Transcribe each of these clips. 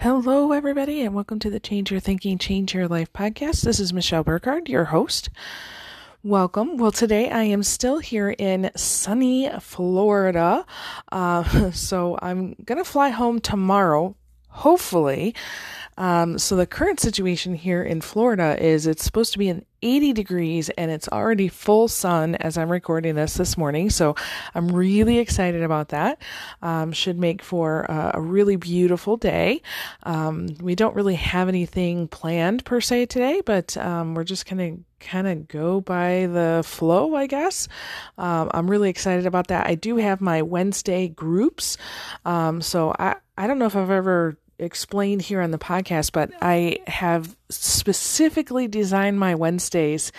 Hello, everybody, and welcome to the Change Your Thinking, Change Your Life podcast. This is Michelle Burkhardt, your host. Welcome. Well, today I am still here in sunny Florida. Uh, so I'm going to fly home tomorrow, hopefully. Um, so the current situation here in Florida is it's supposed to be an 80 degrees and it's already full sun as I'm recording this this morning. So I'm really excited about that. Um, should make for a, really beautiful day. Um, we don't really have anything planned per se today, but um, we're just going to kind of go by the flow, I guess. Um, I'm really excited about that. I do have my Wednesday groups. Um, so I, I don't know if I've ever explained here on the podcast, but I have specifically designed my Wednesdays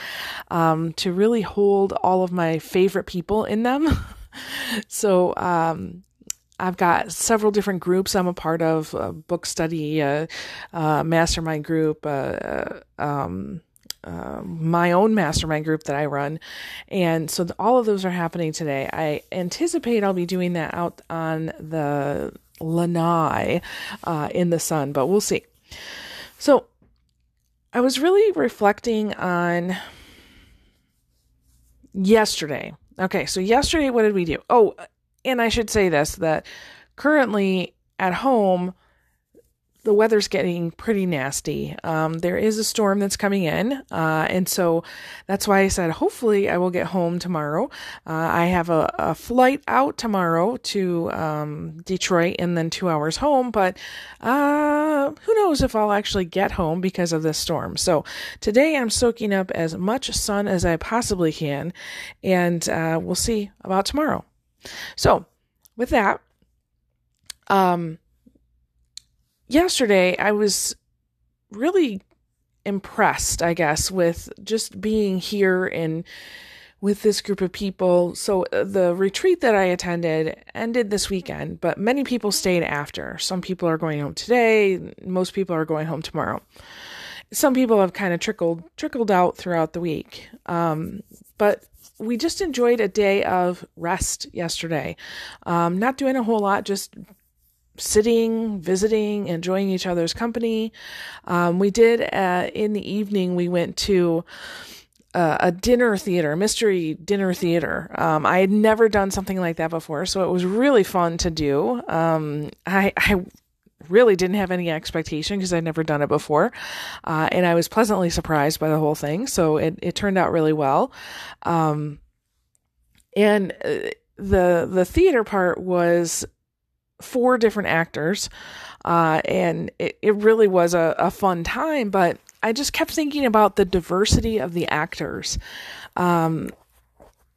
um, to really hold all of my favorite people in them. so, um, I've got several different groups I'm a part of, a book study, a, a mastermind group, uh, um, uh, my own mastermind group that I run. And so the, all of those are happening today. I anticipate I'll be doing that out on the lanai uh, in the sun, but we'll see. So I was really reflecting on yesterday. Okay, so yesterday, what did we do? Oh, and I should say this that currently at home, the weather's getting pretty nasty. Um, there is a storm that's coming in, uh, and so that's why I said hopefully I will get home tomorrow. Uh, I have a, a, flight out tomorrow to um, Detroit and then two hours home, but uh, who knows if I'll actually get home because of this storm. So today I'm soaking up as much sun as I possibly can, and uh, we'll see about tomorrow. So with that, um yesterday I was really impressed, I guess, with just being here and with this group of people. So uh, the retreat that I attended ended this weekend, but many people stayed after. Some people are going home today, most people are going home tomorrow. Some people have kind of trickled trickled out throughout the week. Um, but we just enjoyed a day of rest yesterday. Um, not doing a whole lot, just sitting, visiting, enjoying each other's company. Um, we did uh, in the evening. We went to uh, a dinner theater, mystery dinner theater. Um, I had never done something like that before, so it was really fun to do. Um, I, I really didn't have any expectation because I'd never done it before. Uh, and I was pleasantly surprised by the whole thing. So it, it turned out really well. Um, and uh, the, the theater part was four different actors. Uh, and it, it really was a, a fun time, but I just kept thinking about the diversity of the actors. Um,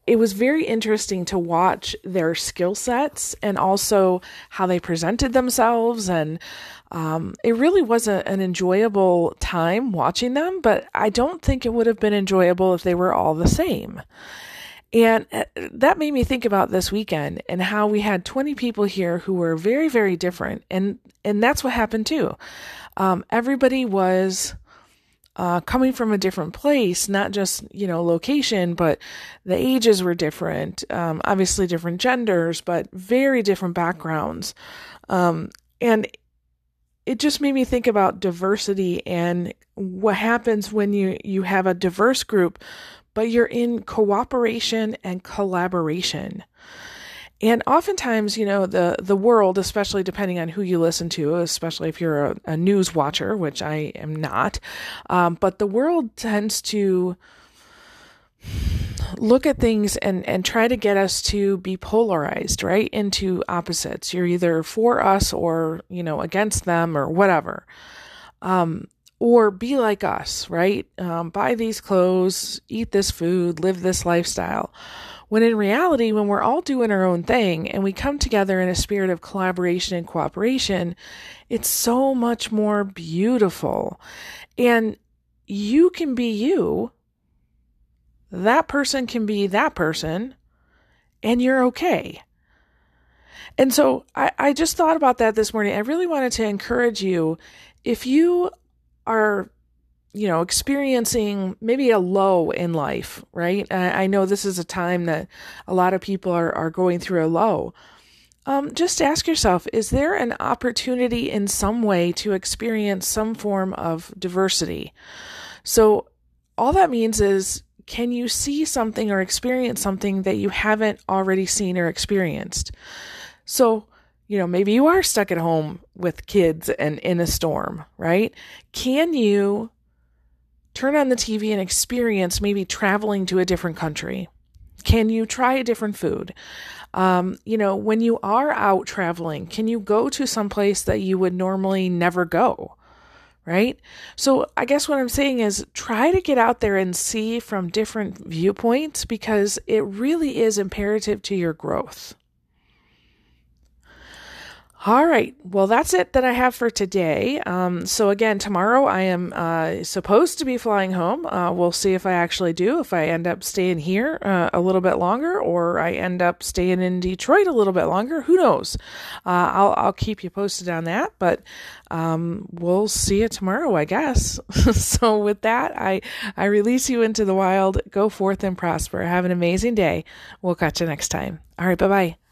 it was very interesting to watch their skill sets and also how they presented themselves. And um, it really was a, an enjoyable time watching them, but I don't think it would have been enjoyable if they were all the same. And uh, that made me think about this weekend and how we had 20 people here who were very, very different. And, and that's what happened too. Um, everybody was, uh, coming from a different place, not just, you know, location, but the ages were different, um, obviously different genders, but very different backgrounds. Um, and it just made me think about diversity and what happens when you, you have a diverse group but you're in cooperation and collaboration. And oftentimes, you know, the, the world, especially depending on who you listen to, especially if you're a, a news watcher, which I am not, um, but the world tends to look at things and, and try to get us to be polarized, right? Into opposites. You're either for us or, you know, against them or whatever. Um, or be like us, right? Um, buy these clothes, eat this food, live this lifestyle. When in reality, when we're all doing our own thing and we come together in a spirit of collaboration and cooperation, it's so much more beautiful. And you can be you, that person can be that person, and you're okay. And so I, I just thought about that this morning. I really wanted to encourage you if you are you know experiencing maybe a low in life right I, I, know this is a time that a lot of people are, are going through a low um, just ask yourself is there an opportunity in some way to experience some form of diversity? So, all that means is can you see something or experience something that you haven't already seen or experienced? So, you know, maybe you are stuck at home with kids and in a storm, right? Can you turn on the TV and experience maybe traveling to a different country? Can you try a different food? Um, you know, when you are out traveling, can you go to some place that you would normally never go? Right? So, I guess what I'm saying is try to get out there and see from different viewpoints because it really is imperative to your growth. All right. Well, that's it that I have for today. Um, so, again, tomorrow I am uh, supposed to be flying home. Uh, we'll see if I actually do, if I end up staying here uh, a little bit longer or I end up staying in Detroit a little bit longer. Who knows? Uh, I'll, I'll keep you posted on that, but um, we'll see you tomorrow, I guess. so, with that, I, I release you into the wild. Go forth and prosper. Have an amazing day. We'll catch you next time. All right. Bye bye.